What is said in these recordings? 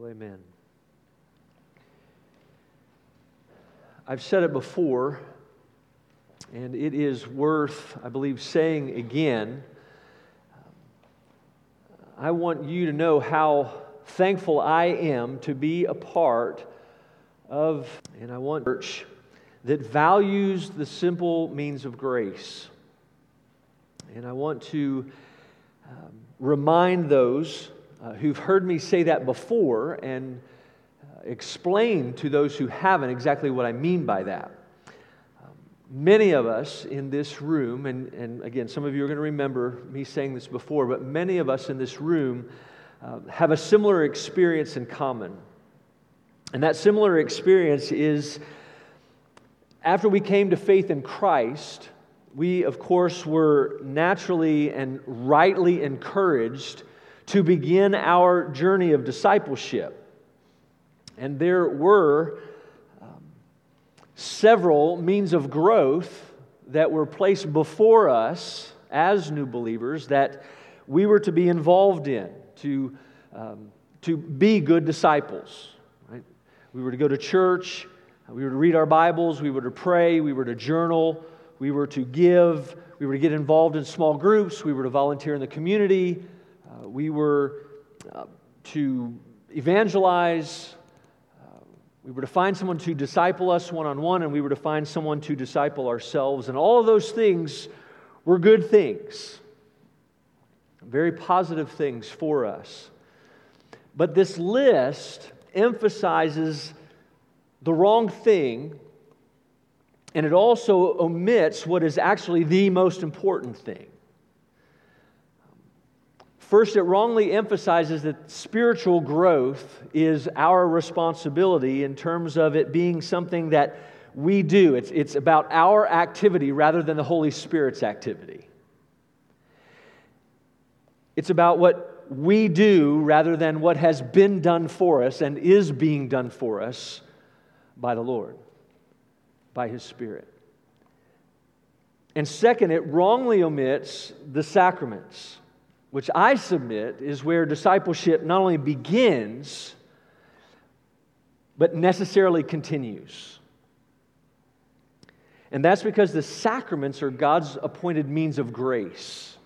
Well, amen. I've said it before, and it is worth, I believe, saying again. I want you to know how thankful I am to be a part of, and I want church that values the simple means of grace. And I want to um, remind those uh, who've heard me say that before and uh, explain to those who haven't exactly what I mean by that. Um, many of us in this room, and, and again, some of you are going to remember me saying this before, but many of us in this room uh, have a similar experience in common. And that similar experience is after we came to faith in Christ, we, of course, were naturally and rightly encouraged to begin our journey of discipleship. And there were um, several means of growth that were placed before us as new believers that we were to be involved in, to, um, to be good disciples. Right? We were to go to church, we were to read our Bibles, we were to pray, we were to journal, we were to give, we were to get involved in small groups, we were to volunteer in the community, uh, we were uh, to evangelize. Uh, we were to find someone to disciple us one on one, and we were to find someone to disciple ourselves. And all of those things were good things, very positive things for us. But this list emphasizes the wrong thing, and it also omits what is actually the most important thing. First, it wrongly emphasizes that spiritual growth is our responsibility in terms of it being something that we do. It's, it's about our activity rather than the Holy Spirit's activity. It's about what we do rather than what has been done for us and is being done for us by the Lord, by His Spirit. And second, it wrongly omits the sacraments which I submit is where discipleship not only begins, but necessarily continues. And that's because the sacraments are God's appointed means of grace.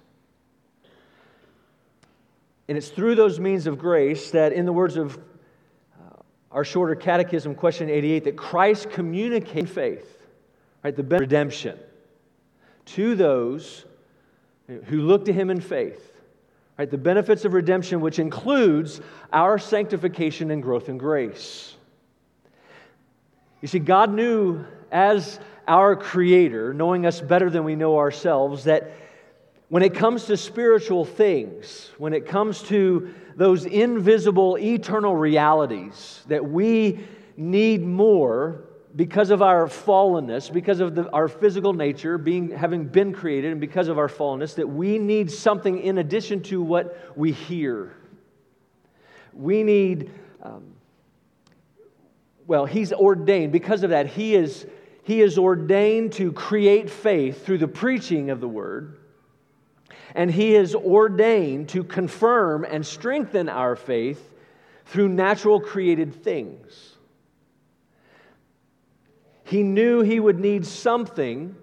And it's through those means of grace that, in the words of uh, our shorter catechism, question 88, that Christ communicates faith, right, the redemption to those who look to him in faith. Right, the benefits of redemption, which includes our sanctification and growth in grace. You see, God knew as our Creator, knowing us better than we know ourselves, that when it comes to spiritual things, when it comes to those invisible, eternal realities that we need more because of our fallenness, because of the, our physical nature, being, having been created, and because of our fallenness, that we need something in addition to what we hear. We need, um, well, He's ordained. Because of that, He is, he is ordained to create faith through the preaching of the Word. And He is ordained to confirm and strengthen our faith through natural created things. He knew he would need something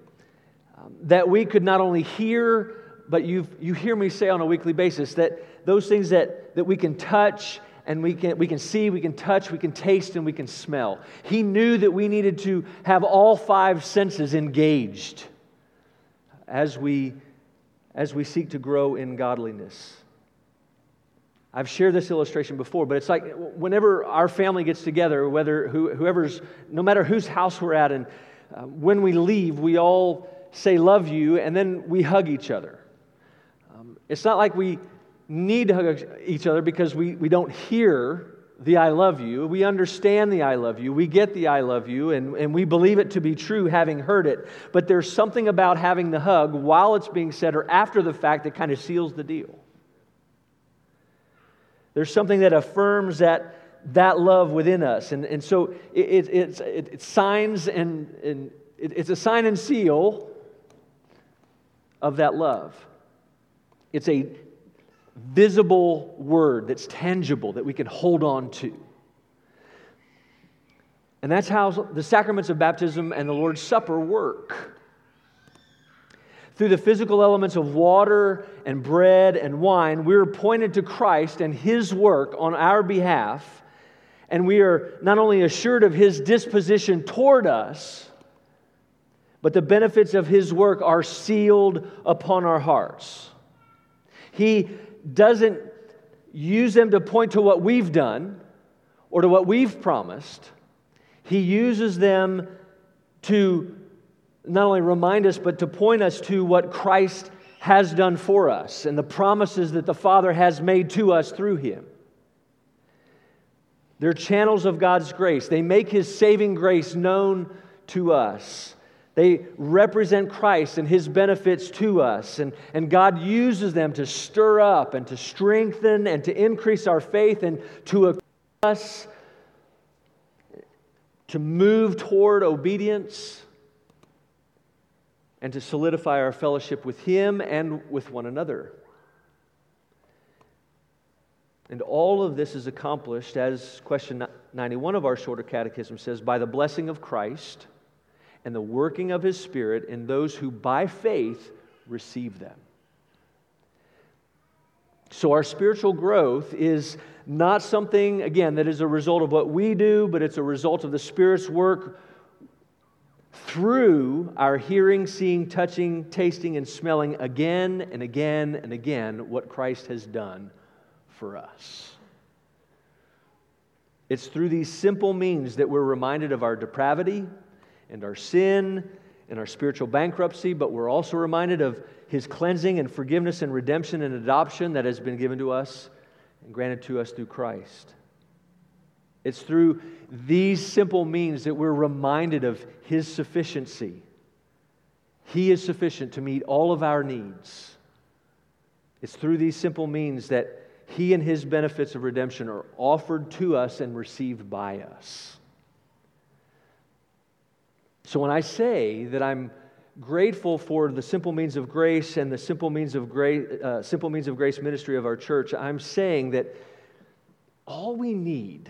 um, that we could not only hear, but you you hear me say on a weekly basis that those things that, that we can touch and we can, we can see, we can touch, we can taste, and we can smell. He knew that we needed to have all five senses engaged as we, as we seek to grow in godliness. I've shared this illustration before, but it's like whenever our family gets together, whether whoever's, no matter whose house we're at, and uh, when we leave, we all say love you, and then we hug each other. Um, it's not like we need to hug each other because we, we don't hear the I love you. We understand the I love you. We get the I love you, and, and we believe it to be true having heard it. But there's something about having the hug while it's being said or after the fact that kind of seals the deal. There's something that affirms that, that love within us. And, and so it, it, it signs and, and it, it's a sign and seal of that love. It's a visible word that's tangible that we can hold on to. And that's how the sacraments of baptism and the Lord's Supper work. Through the physical elements of water and bread and wine, we're pointed to Christ and His work on our behalf. And we are not only assured of His disposition toward us, but the benefits of His work are sealed upon our hearts. He doesn't use them to point to what we've done or to what we've promised. He uses them to not only remind us, but to point us to what Christ has done for us and the promises that the Father has made to us through Him. They're channels of God's grace. They make His saving grace known to us. They represent Christ and his benefits to us. And, and God uses them to stir up and to strengthen and to increase our faith and to equip us to move toward obedience and to solidify our fellowship with him and with one another. And all of this is accomplished, as question 91 of our shorter catechism says, by the blessing of Christ and the working of his Spirit in those who by faith receive them. So, our spiritual growth is not something, again, that is a result of what we do, but it's a result of the Spirit's work through our hearing, seeing, touching, tasting, and smelling again and again and again what Christ has done for us. It's through these simple means that we're reminded of our depravity and our sin and our spiritual bankruptcy, but we're also reminded of his cleansing and forgiveness and redemption and adoption that has been given to us and granted to us through Christ. It's through these simple means that we're reminded of his sufficiency. He is sufficient to meet all of our needs. It's through these simple means that he and his benefits of redemption are offered to us and received by us. So when I say that I'm grateful for the simple means of grace and the simple means of grace, uh, simple means of grace ministry of our church, I'm saying that all we need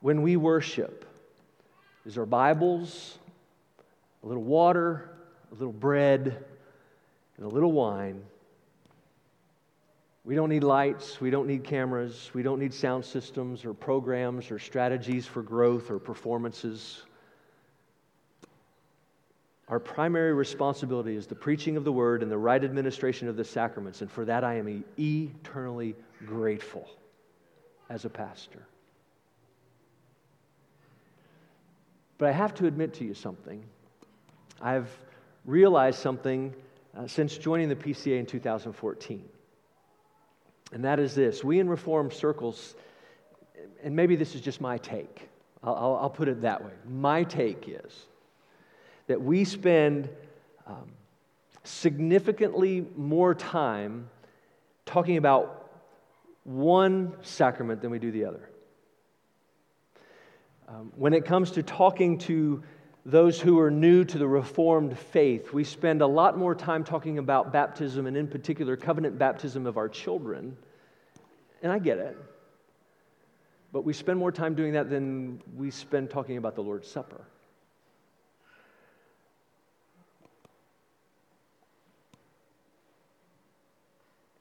when we worship is our Bibles, a little water, a little bread, and a little wine. We don't need lights. We don't need cameras. We don't need sound systems or programs or strategies for growth or performances. Our primary responsibility is the preaching of the word and the right administration of the sacraments, and for that I am eternally grateful as a pastor. But I have to admit to you something. I've realized something uh, since joining the PCA in 2014. And that is this we in Reformed circles, and maybe this is just my take, I'll, I'll, I'll put it that way. My take is that we spend um, significantly more time talking about one sacrament than we do the other. Um, when it comes to talking to those who are new to the Reformed faith, we spend a lot more time talking about baptism and, in particular, covenant baptism of our children. And I get it. But we spend more time doing that than we spend talking about the Lord's Supper.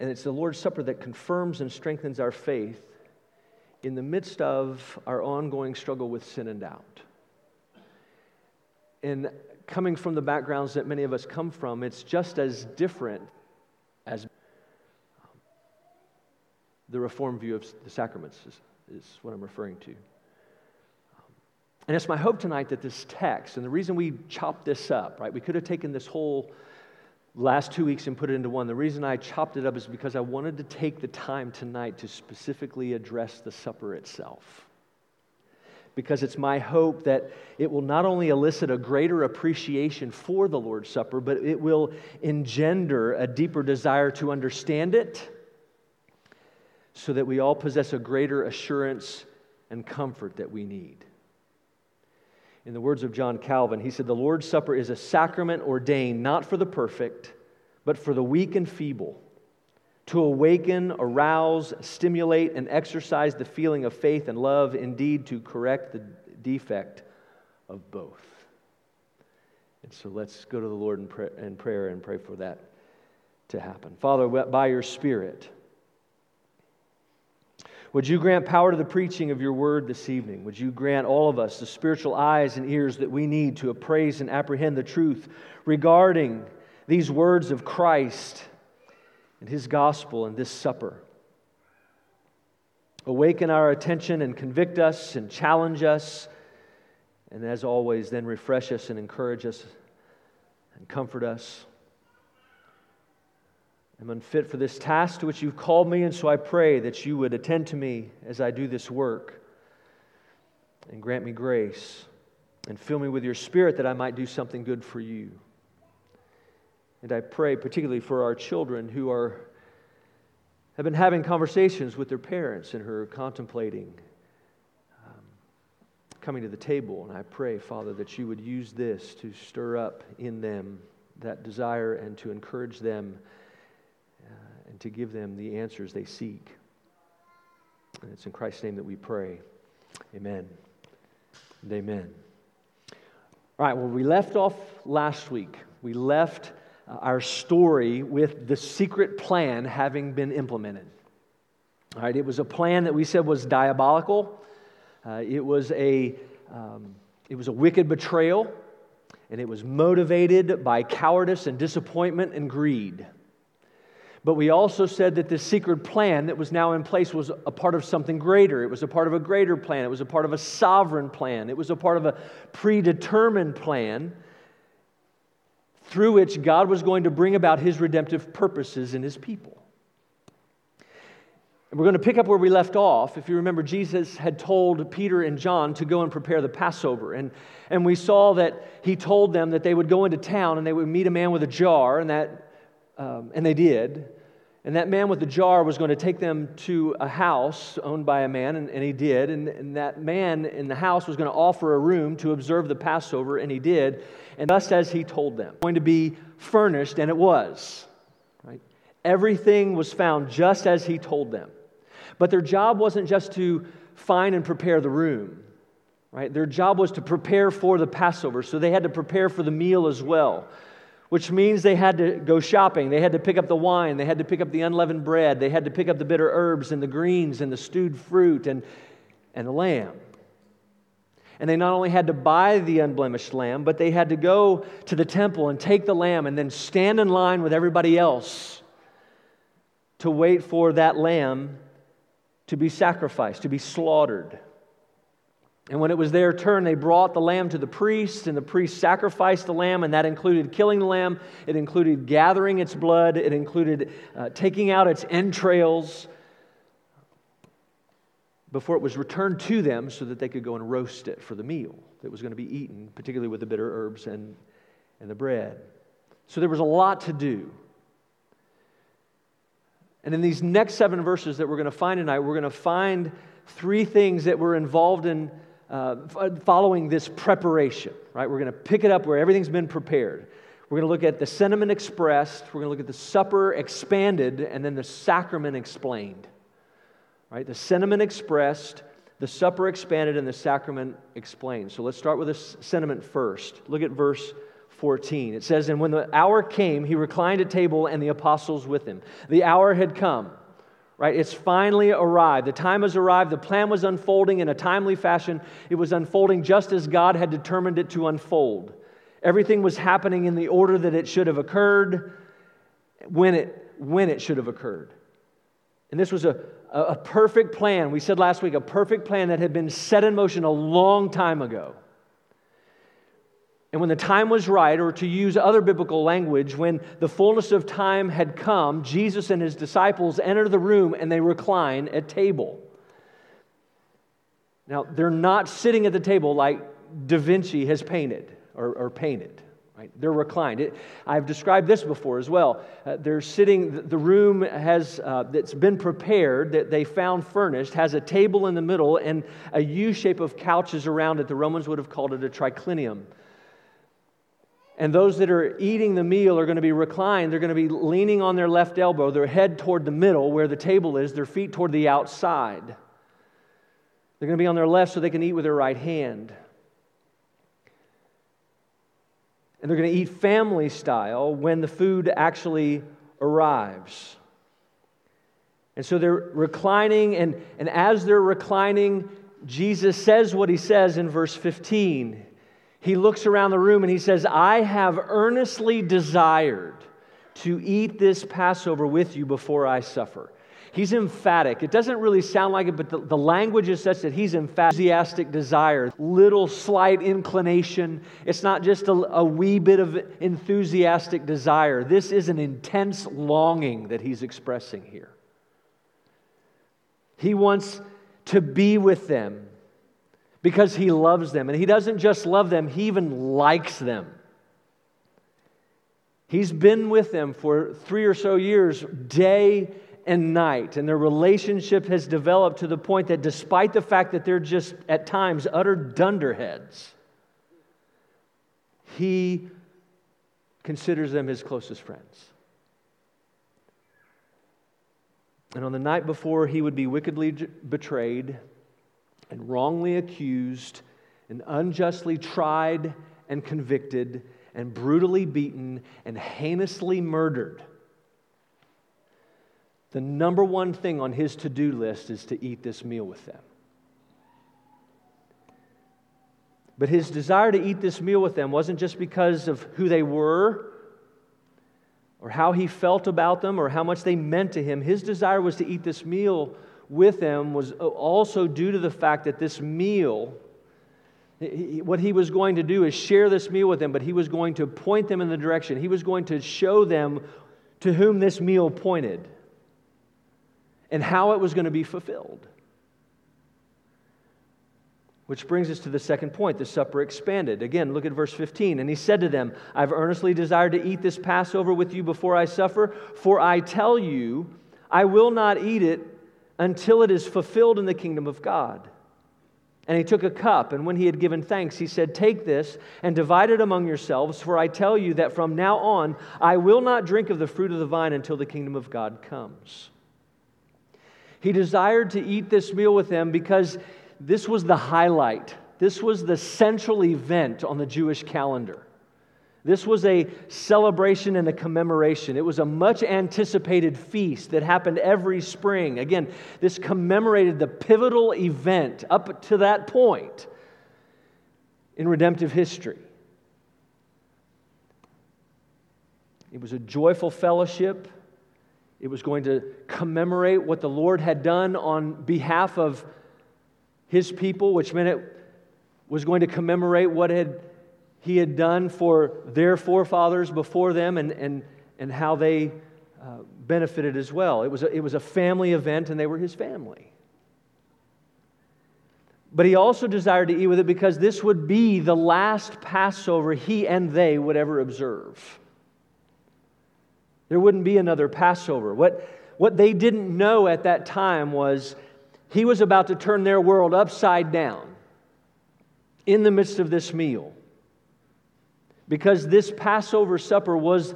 And it's the Lord's Supper that confirms and strengthens our faith in the midst of our ongoing struggle with sin and doubt. And coming from the backgrounds that many of us come from, it's just as different as the Reformed view of the sacraments, is, is what I'm referring to. And it's my hope tonight that this text, and the reason we chopped this up, right, we could have taken this whole last two weeks and put it into one. The reason I chopped it up is because I wanted to take the time tonight to specifically address the supper itself. Because it's my hope that it will not only elicit a greater appreciation for the Lord's Supper, but it will engender a deeper desire to understand it so that we all possess a greater assurance and comfort that we need. In the words of John Calvin, he said, The Lord's Supper is a sacrament ordained not for the perfect, but for the weak and feeble, to awaken, arouse, stimulate, and exercise the feeling of faith and love, indeed, to correct the defect of both. And so let's go to the Lord in, prayer and pray for that to happen. Father, by your Spirit, would you grant power to the preaching of your word this evening? Would you grant all of us the spiritual eyes and ears that we need to appraise and apprehend the truth regarding these words of Christ and his gospel and this supper? Awaken our attention and convict us and challenge us. And as always, then refresh us and encourage us and comfort us. I'm unfit for this task to which you've called me, and so I pray that you would attend to me as I do this work and grant me grace and fill me with your spirit that I might do something good for you. And I pray particularly for our children who are have been having conversations with their parents and are contemplating um, coming to the table. And I pray, Father, that you would use this to stir up in them that desire and to encourage them and to give them the answers they seek. And it's in Christ's name that we pray. Amen. And amen. All right, well, we left off last week. We left uh, our story with the secret plan having been implemented. All right, it was a plan that we said was diabolical. Uh, it was a um, it was a wicked betrayal, and it was motivated by cowardice and disappointment and greed. But we also said that this secret plan that was now in place was a part of something greater. It was a part of a greater plan. It was a part of a sovereign plan. It was a part of a predetermined plan through which God was going to bring about his redemptive purposes in his people. And we're going to pick up where we left off. If you remember, Jesus had told Peter and John to go and prepare the Passover. And, and we saw that he told them that they would go into town and they would meet a man with a jar, and, that, um, and they did. And that man with the jar was going to take them to a house owned by a man, and, and he did. And, and, that man in the house was going to offer a room to observe the Passover, and he did. And just as he told them, going to be furnished, and it was. Right? Everything was found just as he told them. But their job wasn't just to find and prepare the room. Right? Their job was to prepare for the Passover, so they had to prepare for the meal as well which means they had to go shopping. They had to pick up the wine. They had to pick up the unleavened bread. They had to pick up the bitter herbs and the greens and the stewed fruit and, and the lamb. And they not only had to buy the unblemished lamb, but they had to go to the temple and take the lamb and then stand in line with everybody else to wait for that lamb to be sacrificed, to be slaughtered. And when it was their turn, they brought the lamb to the priest, and the priest sacrificed the lamb, and that included killing the lamb. It included gathering its blood. It included uh, taking out its entrails before it was returned to them so that they could go and roast it for the meal that was going to be eaten, particularly with the bitter herbs and, and the bread. So there was a lot to do. And in these next seven verses that we're going to find tonight, we're going to find three things that were involved in uh, following this preparation, right? We're going to pick it up where everything's been prepared. We're going to look at the sentiment expressed, we're going to look at the supper expanded, and then the sacrament explained. Right? The sentiment expressed, the supper expanded, and the sacrament explained. So let's start with the sentiment first. Look at verse 14. It says, And when the hour came, he reclined at table and the apostles with him. The hour had come right? It's finally arrived. The time has arrived. The plan was unfolding in a timely fashion. It was unfolding just as God had determined it to unfold. Everything was happening in the order that it should have occurred when it, when it should have occurred. And this was a, a perfect plan. We said last week, a perfect plan that had been set in motion a long time ago. And when the time was right, or to use other biblical language, when the fullness of time had come, Jesus and his disciples enter the room and they recline at table. Now, they're not sitting at the table like Da Vinci has painted or, or painted. Right? They're reclined. It, I've described this before as well. Uh, they're sitting, the room has, uh, that's been prepared, that they found furnished, has a table in the middle and a U shape of couches around it. The Romans would have called it a triclinium. And those that are eating the meal are going to be reclined. They're going to be leaning on their left elbow, their head toward the middle where the table is, their feet toward the outside. They're going to be on their left so they can eat with their right hand. And they're going to eat family style when the food actually arrives. And so they're reclining, and, and as they're reclining, Jesus says what he says in verse 15. He looks around the room and he says, I have earnestly desired to eat this Passover with you before I suffer. He's emphatic. It doesn't really sound like it, but the, the language is such that he's enthusiastic desire, little slight inclination. It's not just a, a wee bit of enthusiastic desire. This is an intense longing that he's expressing here. He wants to be with them because he loves them. And he doesn't just love them, he even likes them. He's been with them for three or so years, day and night. And their relationship has developed to the point that despite the fact that they're just at times utter dunderheads, he considers them his closest friends. And on the night before he would be wickedly betrayed and wrongly accused and unjustly tried and convicted and brutally beaten and heinously murdered the number one thing on his to do list is to eat this meal with them. But his desire to eat this meal with them wasn't just because of who they were or how he felt about them or how much they meant to him. His desire was to eat this meal with them was also due to the fact that this meal, what he was going to do is share this meal with them, but he was going to point them in the direction. He was going to show them to whom this meal pointed and how it was going to be fulfilled. Which brings us to the second point the supper expanded. Again, look at verse 15. And he said to them, I've earnestly desired to eat this Passover with you before I suffer, for I tell you, I will not eat it until it is fulfilled in the kingdom of God. And he took a cup, and when he had given thanks, he said, Take this and divide it among yourselves, for I tell you that from now on I will not drink of the fruit of the vine until the kingdom of God comes. He desired to eat this meal with them because this was the highlight. This was the central event on the Jewish calendar. This was a celebration and a commemoration. It was a much anticipated feast that happened every spring. Again, this commemorated the pivotal event up to that point in redemptive history. It was a joyful fellowship. It was going to commemorate what the Lord had done on behalf of his people, which meant it was going to commemorate what had, he had done for their forefathers before them and, and, and how they uh, benefited as well. It was, a, it was a family event, and they were his family. But he also desired to eat with it because this would be the last Passover he and they would ever observe. There wouldn't be another Passover. What, what they didn't know at that time was he was about to turn their world upside down in the midst of this meal. Because this Passover supper was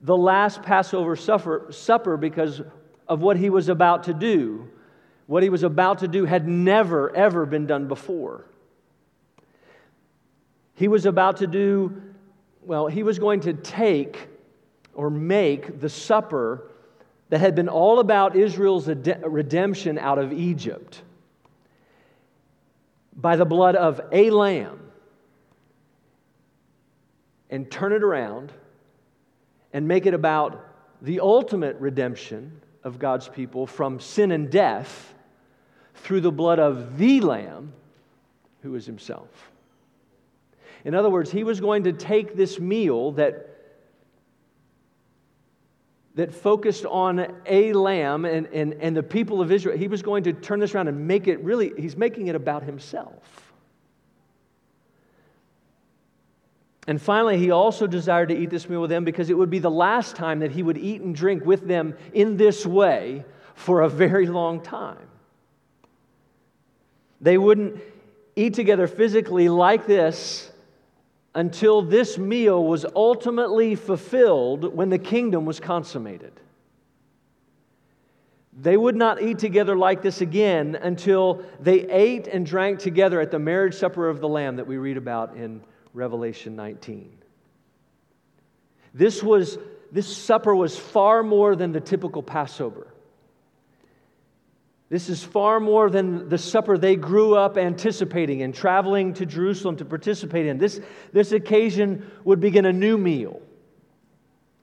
the last Passover supper, supper because of what he was about to do. What he was about to do had never, ever been done before. He was about to do, well, he was going to take or make the supper that had been all about Israel's redemption out of Egypt by the blood of a lamb and turn it around and make it about the ultimate redemption of God's people from sin and death through the blood of the lamb who is himself. In other words, he was going to take this meal that that focused on a lamb and, and, and the people of Israel. He was going to turn this around and make it really, he's making it about himself. And finally, he also desired to eat this meal with them because it would be the last time that he would eat and drink with them in this way for a very long time. They wouldn't eat together physically like this until this meal was ultimately fulfilled when the kingdom was consummated. They would not eat together like this again until they ate and drank together at the marriage supper of the Lamb that we read about in Revelation 19. This, was, this supper was far more than the typical Passover. This is far more than the supper they grew up anticipating and traveling to Jerusalem to participate in. This, this occasion would begin a new meal.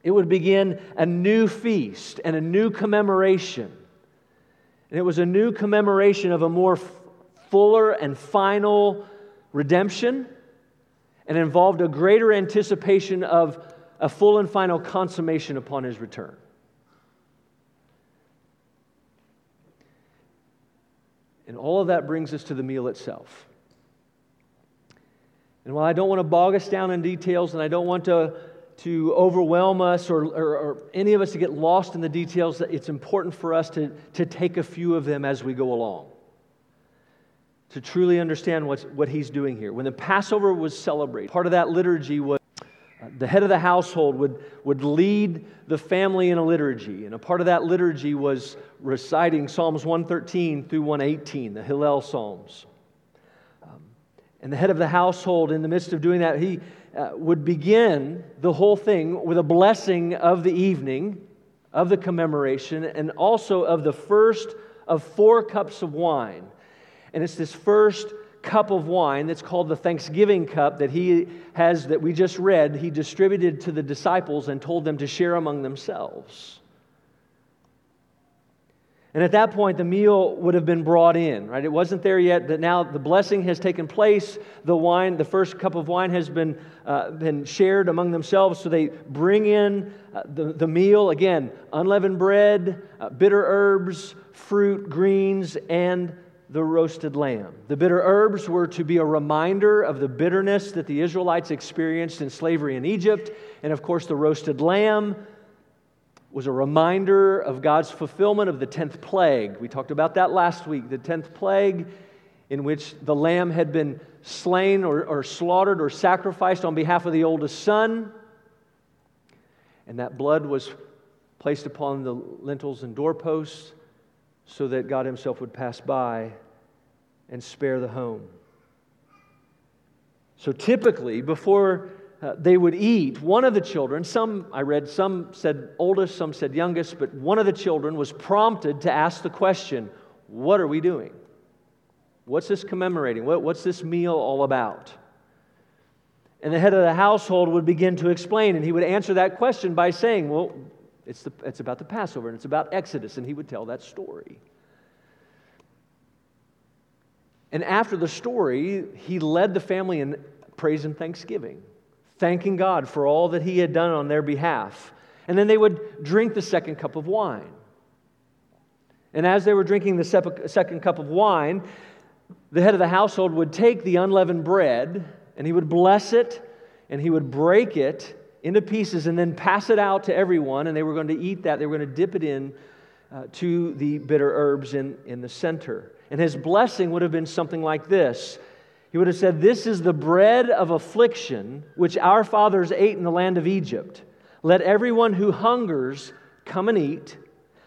It would begin a new feast and a new commemoration. And it was a new commemoration of a more fuller and final redemption and involved a greater anticipation of a full and final consummation upon his return. And all of that brings us to the meal itself. And while I don't want to bog us down in details and I don't want to, to overwhelm us or, or, or any of us to get lost in the details, it's important for us to, to take a few of them as we go along to truly understand what's, what he's doing here. When the Passover was celebrated, part of that liturgy was the head of the household would, would lead the family in a liturgy, and a part of that liturgy was reciting Psalms 113 through 118, the Hallel Psalms. Um, and the head of the household, in the midst of doing that, he uh, would begin the whole thing with a blessing of the evening, of the commemoration, and also of the first of four cups of wine. And it's this first cup of wine that's called the Thanksgiving cup that he has, that we just read, he distributed to the disciples and told them to share among themselves. And at that point, the meal would have been brought in, right? It wasn't there yet, but now the blessing has taken place. The wine, the first cup of wine has been, uh, been shared among themselves. So they bring in uh, the, the meal again unleavened bread, uh, bitter herbs, fruit, greens, and the roasted lamb. The bitter herbs were to be a reminder of the bitterness that the Israelites experienced in slavery in Egypt. And of course, the roasted lamb was a reminder of God's fulfillment of the 10th plague. We talked about that last week. The 10th plague, in which the lamb had been slain or, or slaughtered or sacrificed on behalf of the oldest son. And that blood was placed upon the lintels and doorposts so that God Himself would pass by and spare the home. So typically, before uh, they would eat, one of the children, some I read, some said oldest, some said youngest, but one of the children was prompted to ask the question, What are we doing? What's this commemorating? What, what's this meal all about? And the head of the household would begin to explain, and he would answer that question by saying, Well, it's, the, it's about the Passover and it's about Exodus, and he would tell that story. And after the story, he led the family in praise and thanksgiving, thanking God for all that he had done on their behalf. And then they would drink the second cup of wine. And as they were drinking the second cup of wine, the head of the household would take the unleavened bread and he would bless it and he would break it into pieces and then pass it out to everyone. And they were going to eat that. They were going to dip it in uh, to the bitter herbs in, in the center. And his blessing would have been something like this He would have said, This is the bread of affliction which our fathers ate in the land of Egypt. Let everyone who hungers come and eat.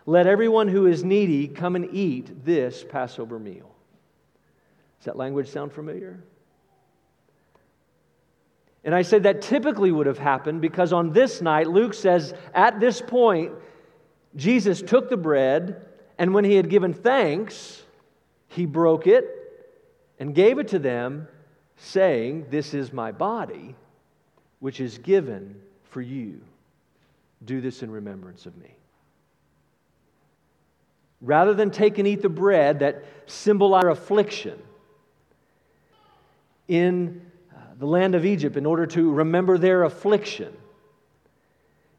Let everyone who is needy come and eat this Passover meal. Does that language sound familiar? And I said that typically would have happened because on this night, Luke says, at this point, Jesus took the bread, and when he had given thanks, he broke it and gave it to them, saying, This is my body, which is given for you. Do this in remembrance of me. Rather than take and eat the bread that symbolized affliction, in the land of Egypt in order to remember their affliction.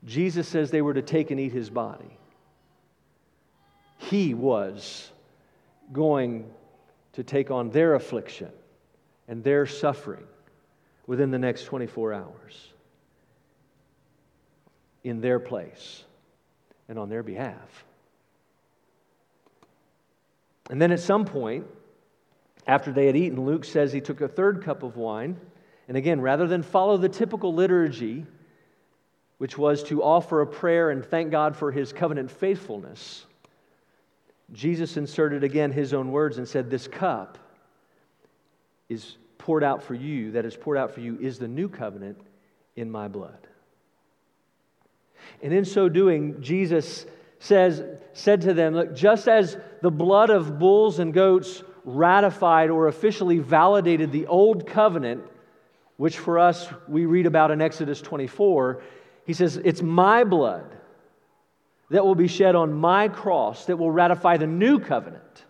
Jesus says they were to take and eat his body. He was going to take on their affliction and their suffering within the next 24 hours in their place and on their behalf. And then at some point, after they had eaten, Luke says he took a third cup of wine And again, rather than follow the typical liturgy, which was to offer a prayer and thank God for his covenant faithfulness, Jesus inserted again his own words and said, This cup is poured out for you, that is poured out for you, is the new covenant in my blood. And in so doing, Jesus says, said to them, Look, just as the blood of bulls and goats ratified or officially validated the old covenant, which for us we read about in Exodus 24, he says, It's my blood that will be shed on my cross that will ratify the new covenant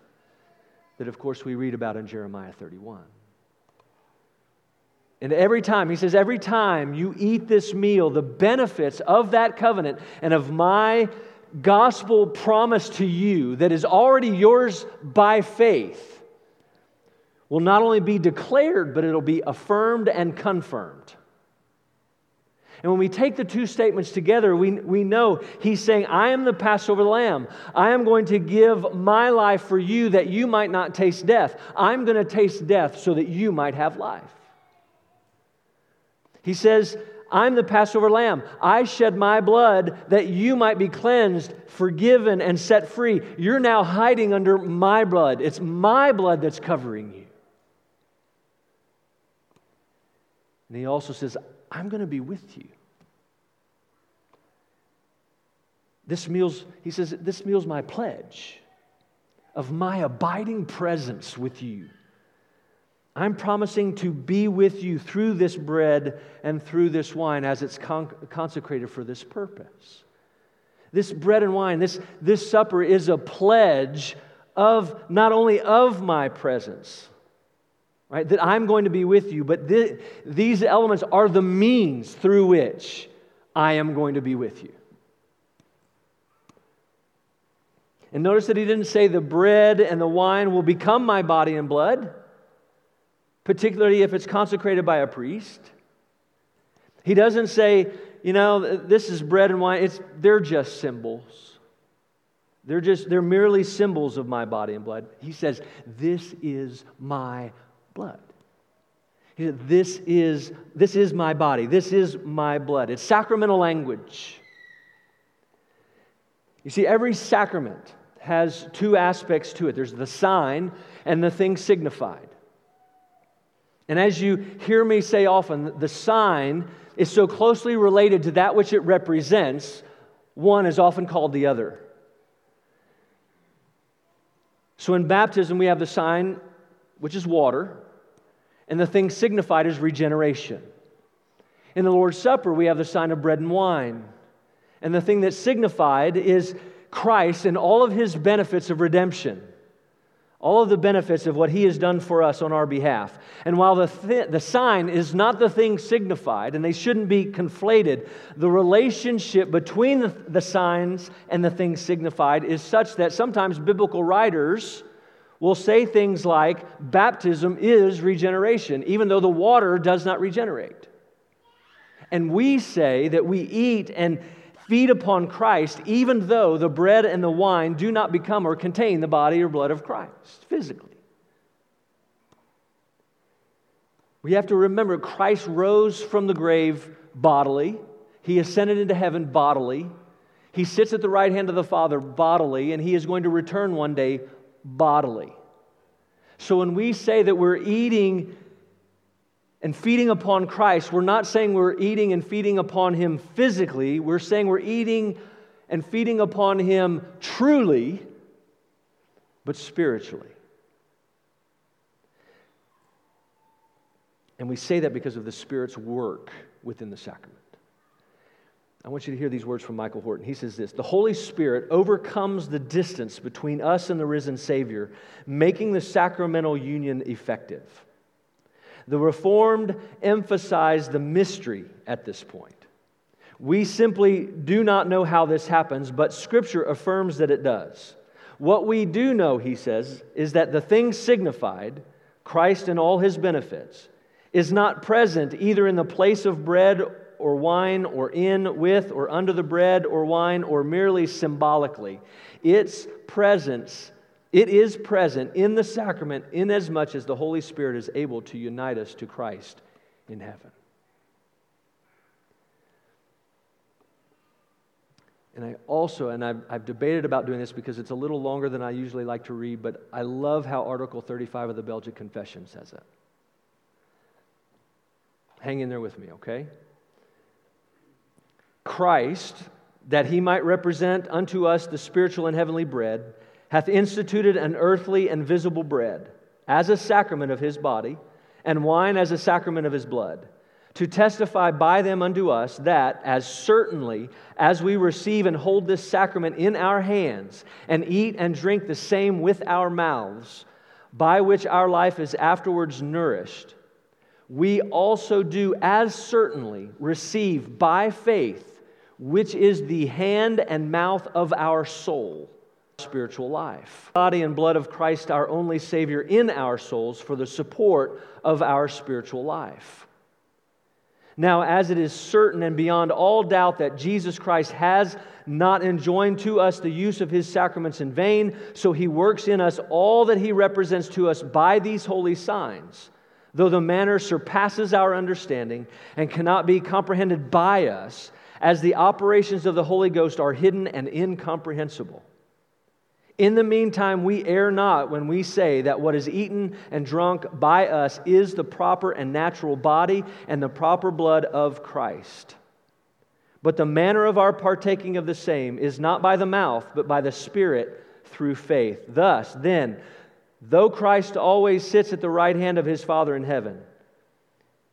that, of course, we read about in Jeremiah 31. And every time, he says, every time you eat this meal, the benefits of that covenant and of my gospel promise to you that is already yours by faith will not only be declared, but it'll be affirmed and confirmed. And when we take the two statements together, we, we know he's saying, I am the Passover lamb. I am going to give my life for you that you might not taste death. I'm going to taste death so that you might have life. He says, I'm the Passover lamb. I shed my blood that you might be cleansed, forgiven, and set free. You're now hiding under my blood. It's my blood that's covering you. And he also says, I'm going to be with you. This meal's, he says, this meal's my pledge of my abiding presence with you. I'm promising to be with you through this bread and through this wine as it's con- consecrated for this purpose. This bread and wine, this, this supper is a pledge of not only of my presence, right, that I'm going to be with you, but th- these elements are the means through which I am going to be with you. And notice that he didn't say the bread and the wine will become my body and blood particularly if it's consecrated by a priest. He doesn't say, you know, this is bread and wine. It's, they're just symbols. They're just, they're merely symbols of my body and blood. He says, this is my blood. He said, this is, this is my body. This is my blood. It's sacramental language. You see, every sacrament has two aspects to it there's the sign and the thing signified. And as you hear me say often, the sign is so closely related to that which it represents, one is often called the other. So in baptism, we have the sign, which is water, and the thing signified is regeneration. In the Lord's Supper, we have the sign of bread and wine, and the thing that's signified is Christ and all of his benefits of redemption all of the benefits of what he has done for us on our behalf. And while the, th- the sign is not the thing signified, and they shouldn't be conflated, the relationship between the, the signs and the thing signified is such that sometimes biblical writers will say things like, baptism is regeneration, even though the water does not regenerate. And we say that we eat and feed upon Christ, even though the bread and the wine do not become or contain the body or blood of Christ physically. We have to remember Christ rose from the grave bodily, he ascended into heaven bodily, he sits at the right hand of the Father bodily, and he is going to return one day bodily. So when we say that we're eating and feeding upon Christ, we're not saying we're eating and feeding upon Him physically. We're saying we're eating and feeding upon Him truly, but spiritually. And we say that because of the Spirit's work within the sacrament. I want you to hear these words from Michael Horton. He says this The Holy Spirit overcomes the distance between us and the risen Savior, making the sacramental union effective. The Reformed emphasize the mystery at this point. We simply do not know how this happens, but Scripture affirms that it does. What we do know, he says, is that the thing signified, Christ and all his benefits, is not present either in the place of bread or wine, or in, with, or under the bread or wine, or merely symbolically. Its presence it is present in the sacrament inasmuch as much as the Holy Spirit is able to unite us to Christ in heaven. And I also, and I've, I've, debated about doing this because it's a little longer than I usually like to read, but I love how Article 35 of the Belgic Confession says it. Hang in there with me, okay? Christ, that he might represent unto us the spiritual and heavenly bread, hath instituted an earthly and visible bread as a sacrament of his body, and wine as a sacrament of his blood to testify by them unto us that, as certainly as we receive and hold this sacrament in our hands, and eat and drink the same with our mouths, by which our life is afterwards nourished, we also do as certainly receive by faith, which is the hand and mouth of our soul, spiritual life. Body and blood of Christ, our only Savior, in our souls for the support of our spiritual life. Now, as it is certain and beyond all doubt that Jesus Christ has not enjoined to us the use of his sacraments in vain, so he works in us all that he represents to us by these holy signs, though the manner surpasses our understanding and cannot be comprehended by us, as the operations of the Holy Ghost are hidden and incomprehensible. In the meantime, we err not when we say that what is eaten and drunk by us is the proper and natural body and the proper blood of Christ. But the manner of our partaking of the same is not by the mouth, but by the Spirit through faith. Thus, then, though Christ always sits at the right hand of his Father in heaven,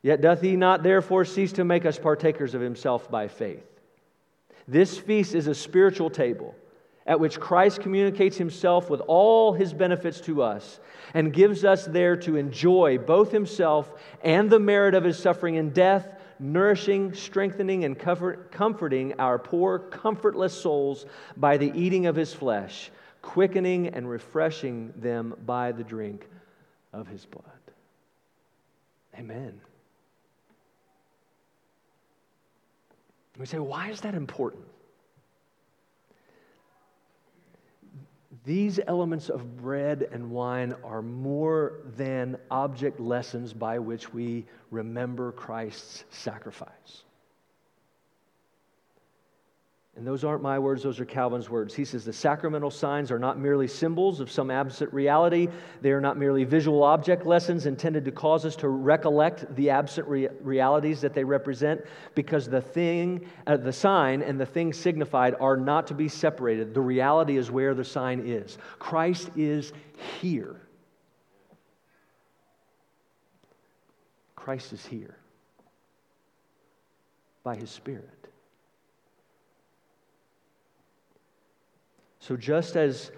yet doth he not therefore cease to make us partakers of himself by faith. This feast is a spiritual table at which Christ communicates himself with all his benefits to us and gives us there to enjoy both himself and the merit of his suffering and death, nourishing, strengthening, and comforting our poor, comfortless souls by the eating of his flesh, quickening and refreshing them by the drink of his blood. Amen. We say, why is that important? These elements of bread and wine are more than object lessons by which we remember Christ's sacrifice. And those aren't my words, those are Calvin's words. He says the sacramental signs are not merely symbols of some absent reality. They are not merely visual object lessons intended to cause us to recollect the absent re- realities that they represent, because the thing, uh, the sign and the thing signified are not to be separated. The reality is where the sign is. Christ is here. Christ is here by his Spirit. So, just as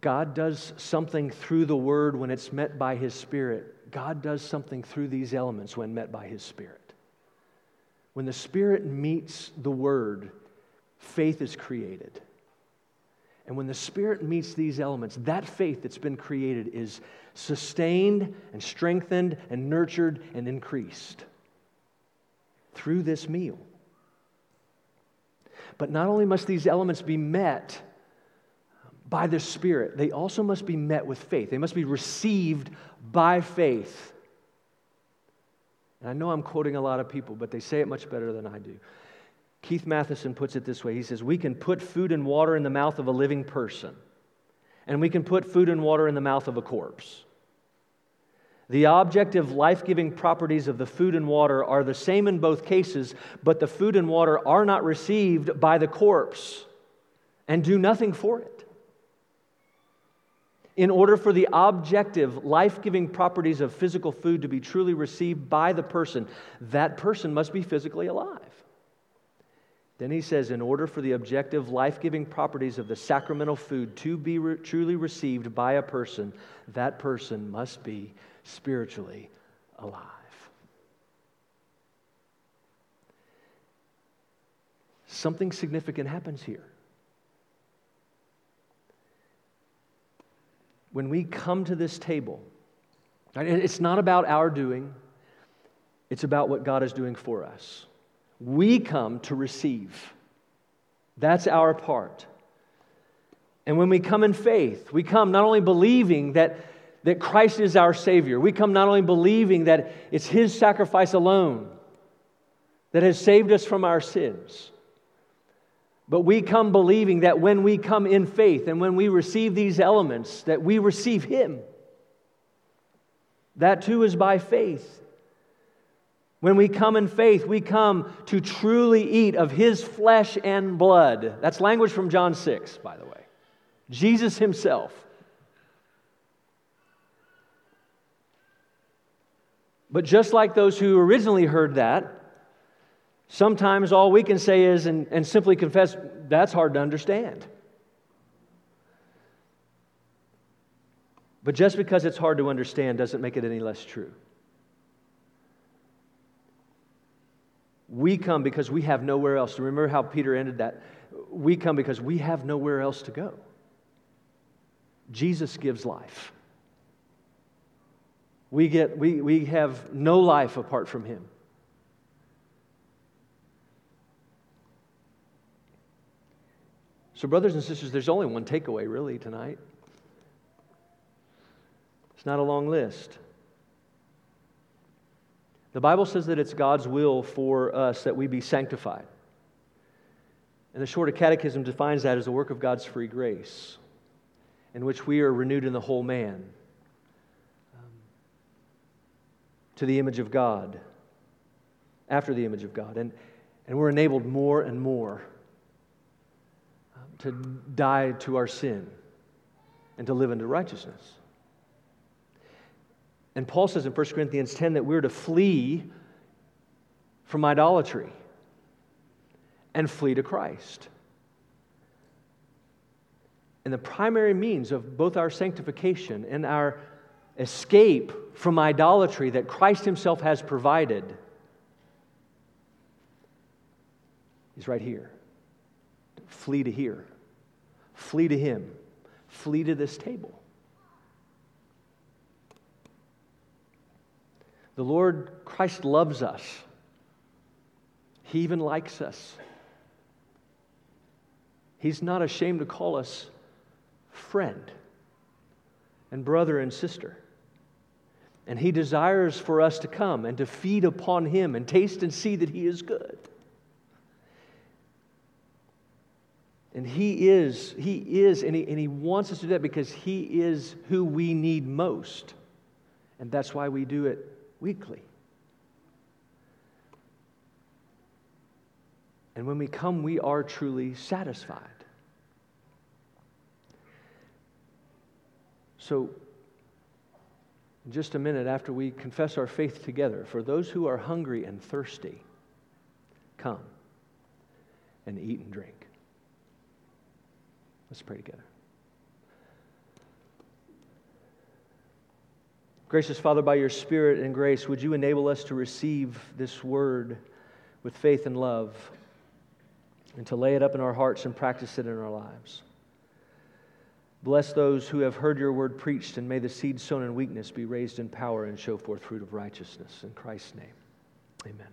God does something through the Word when it's met by His Spirit, God does something through these elements when met by His Spirit. When the Spirit meets the Word, faith is created. And when the Spirit meets these elements, that faith that's been created is sustained and strengthened and nurtured and increased through this meal. But not only must these elements be met, by the Spirit, they also must be met with faith. They must be received by faith. And I know I'm quoting a lot of people, but they say it much better than I do. Keith Mathison puts it this way He says, We can put food and water in the mouth of a living person, and we can put food and water in the mouth of a corpse. The objective life giving properties of the food and water are the same in both cases, but the food and water are not received by the corpse and do nothing for it. In order for the objective, life giving properties of physical food to be truly received by the person, that person must be physically alive. Then he says, in order for the objective, life giving properties of the sacramental food to be re- truly received by a person, that person must be spiritually alive. Something significant happens here. When we come to this table, it's not about our doing, it's about what God is doing for us. We come to receive. That's our part. And when we come in faith, we come not only believing that that Christ is our Savior. We come not only believing that it's His sacrifice alone that has saved us from our sins, but we come believing that when we come in faith and when we receive these elements, that we receive Him. That too is by faith. When we come in faith, we come to truly eat of His flesh and blood. That's language from John 6, by the way. Jesus Himself. But just like those who originally heard that, sometimes all we can say is, and, and simply confess, that's hard to understand. But just because it's hard to understand doesn't make it any less true. We come because we have nowhere else. to Remember how Peter ended that? We come because we have nowhere else to go. Jesus gives life. We, get, we, we have no life apart from Him. So, brothers and sisters, there's only one takeaway really tonight. It's not a long list. The Bible says that it's God's will for us that we be sanctified. And the Shorter Catechism defines that as the work of God's free grace, in which we are renewed in the whole man to the image of God, after the image of God. And, and we're enabled more and more um, to die to our sin and to live into righteousness. And Paul says in 1 Corinthians 10 that we're to flee from idolatry and flee to Christ. And the primary means of both our sanctification and our escape from idolatry that Christ Himself has provided is right here. Flee to here, flee to Him, flee to this table. The Lord Christ loves us. He even likes us. He's not ashamed to call us friend and brother and sister. And He desires for us to come and to feed upon Him and taste and see that He is good. And He is, He is, and He, and he wants us to do that because He is who we need most. And that's why we do it weekly. And when we come, we are truly satisfied. So, just a minute after we confess our faith together, for those who are hungry and thirsty, come and eat and drink. Let's pray together. Gracious Father, by your Spirit and grace, would you enable us to receive this word with faith and love and to lay it up in our hearts and practice it in our lives? Bless those who have heard your word preached, and may the seed sown in weakness be raised in power and show forth fruit of righteousness. In Christ's name, amen.